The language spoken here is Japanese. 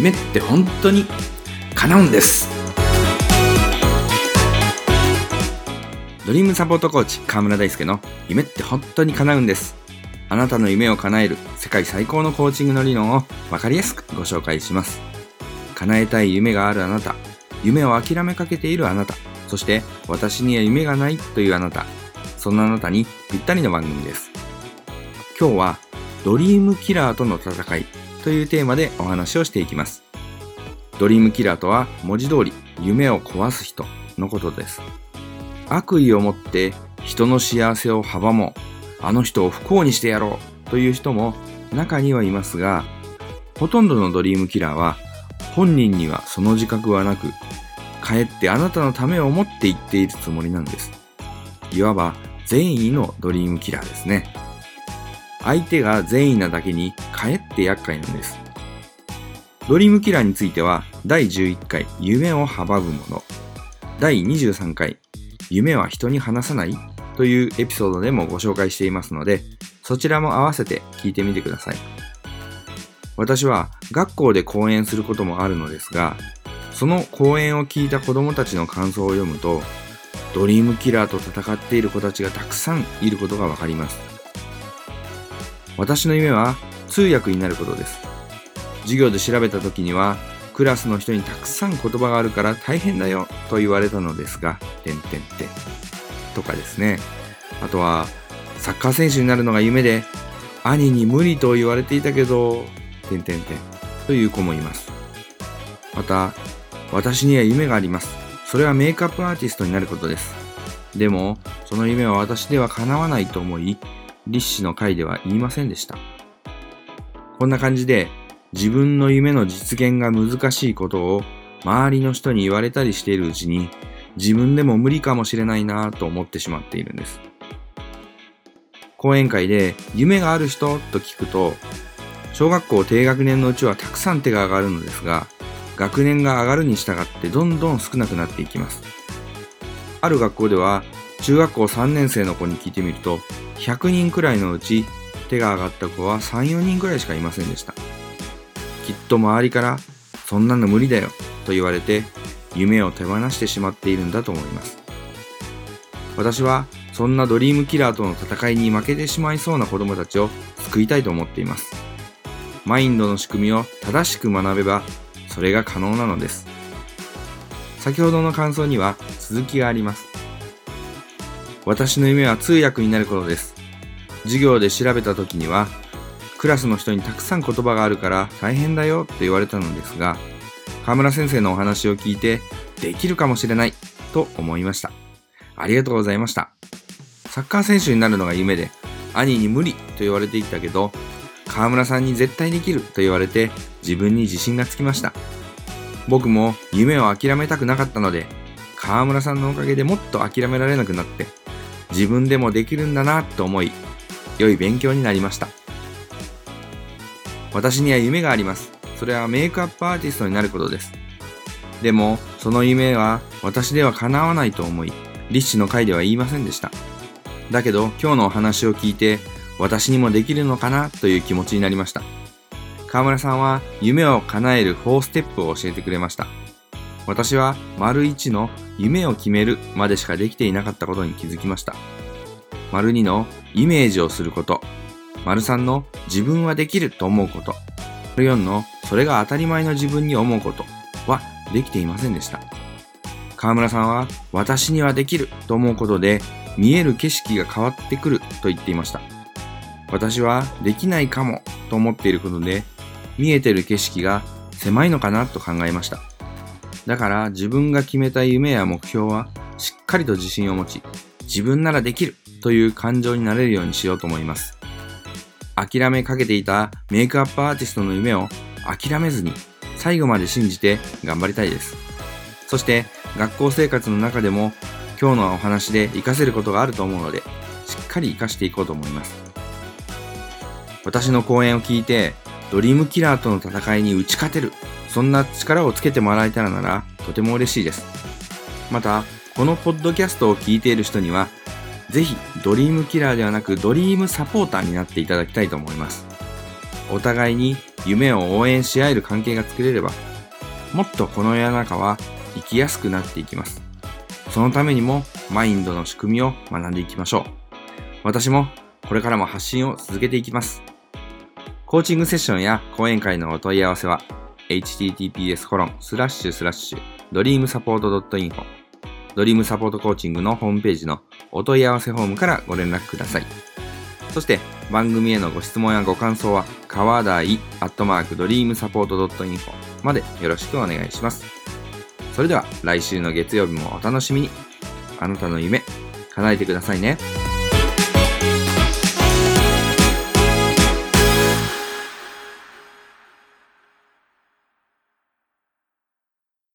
夢って本当に叶うんです。ドリームサポートコーチ河村大輔の夢って本当に叶うんです。あなたの夢を叶える世界最高のコーチングの理論を分かりやすくご紹介します。叶えたい夢があるあなた。夢を諦めかけているあなた。そして私には夢がないというあなた。そんなあなたにぴったりの番組です。今日はドリームキラーとの戦い。というテーマでお話をしていきます。ドリームキラーとは文字通り夢を壊す人のことです。悪意を持って人の幸せを阻もう、あの人を不幸にしてやろうという人も中にはいますが、ほとんどのドリームキラーは本人にはその自覚はなく、かえってあなたのためを思って言っているつもりなんです。いわば善意のドリームキラーですね。相手が善意なだけにかえって厄介なんです。ドリームキラーについては第11回夢を阻むもの、第23回夢は人に話さない？というエピソードでもご紹介していますので、そちらも合わせて聞いてみてください。私は学校で講演することもあるのですが、その講演を聞いた子供たちの感想を読むと、ドリームキラーと戦っている子たちがたくさんいることがわかります。私の夢は通訳になることです。授業で調べた時には、クラスの人にたくさん言葉があるから大変だよと言われたのですが、てんてんてん。とかですね。あとは、サッカー選手になるのが夢で、兄に無理と言われていたけど、てんてんてん。という子もいます。また、私には夢があります。それはメイクアップアーティストになることです。でも、その夢は私では叶わないと思い、立志の会では言いませんでした。こんな感じで自分の夢の実現が難しいことを周りの人に言われたりしているうちに自分でも無理かもしれないなぁと思ってしまっているんです。講演会で夢がある人と聞くと小学校低学年のうちはたくさん手が上がるのですが学年が上がるに従ってどんどん少なくなっていきます。ある学校では中学校3年生の子に聞いてみると100人くらいのうち手が上がった子は3、4人くらいしかいませんでした。きっと周りからそんなの無理だよと言われて夢を手放してしまっているんだと思います。私はそんなドリームキラーとの戦いに負けてしまいそうな子供たちを救いたいと思っています。マインドの仕組みを正しく学べばそれが可能なのです。先ほどの感想には続きがあります。私の夢は通訳になることです。授業で調べた時には、クラスの人にたくさん言葉があるから大変だよと言われたのですが、河村先生のお話を聞いて、できるかもしれないと思いました。ありがとうございました。サッカー選手になるのが夢で、兄に無理と言われていたけど、河村さんに絶対できると言われて自分に自信がつきました。僕も夢を諦めたくなかったので、河村さんのおかげでもっと諦められなくなって、自分でもできるんだなと思い、良い勉強になりました。私には夢があります。それはメイクアップアーティストになることです。でも、その夢は私では叶わないと思い、立志の会では言いませんでした。だけど、今日のお話を聞いて、私にもできるのかなという気持ちになりました。河村さんは夢を叶える4ステップを教えてくれました。私は丸1の夢を決めるまでしかできていなかったことに気づきました。丸2のイメージをすること。丸3の自分はできると思うこと。丸4のそれが当たり前の自分に思うことはできていませんでした。河村さんは私にはできると思うことで見える景色が変わってくると言っていました。私はできないかもと思っていることで見えてる景色が狭いのかなと考えました。だから自分が決めた夢や目標はしっかりと自信を持ち、自分ならできるという感情になれるようにしようと思います。諦めかけていたメイクアップアーティストの夢を諦めずに最後まで信じて頑張りたいです。そして学校生活の中でも今日のお話で活かせることがあると思うので、しっかり活かしていこうと思います。私の講演を聞いて、ドリームキラーとの戦いに打ち勝てるそんな力をつけてもらえたらならとても嬉しいです。また、このポッドキャストを聞いている人には、ぜひドリームキラーではなくドリームサポーターになっていただきたいと思います。お互いに夢を応援し合える関係が作れれば、もっとこの世の中は生きやすくなっていきます。そのためにもマインドの仕組みを学んでいきましょう。私もこれからも発信を続けていきます。コーチングセッションや講演会のお問い合わせは https コロンスラッシュスラッシュドリームサポート .info ドリームサポートコーチングのホームページのお問い合わせフォームからご連絡ください。そして番組へのご質問やご感想は川台アットマークドリームサポート .info までよろしくお願いします。それでは来週の月曜日もお楽しみに。あなたの夢、叶えてくださいね。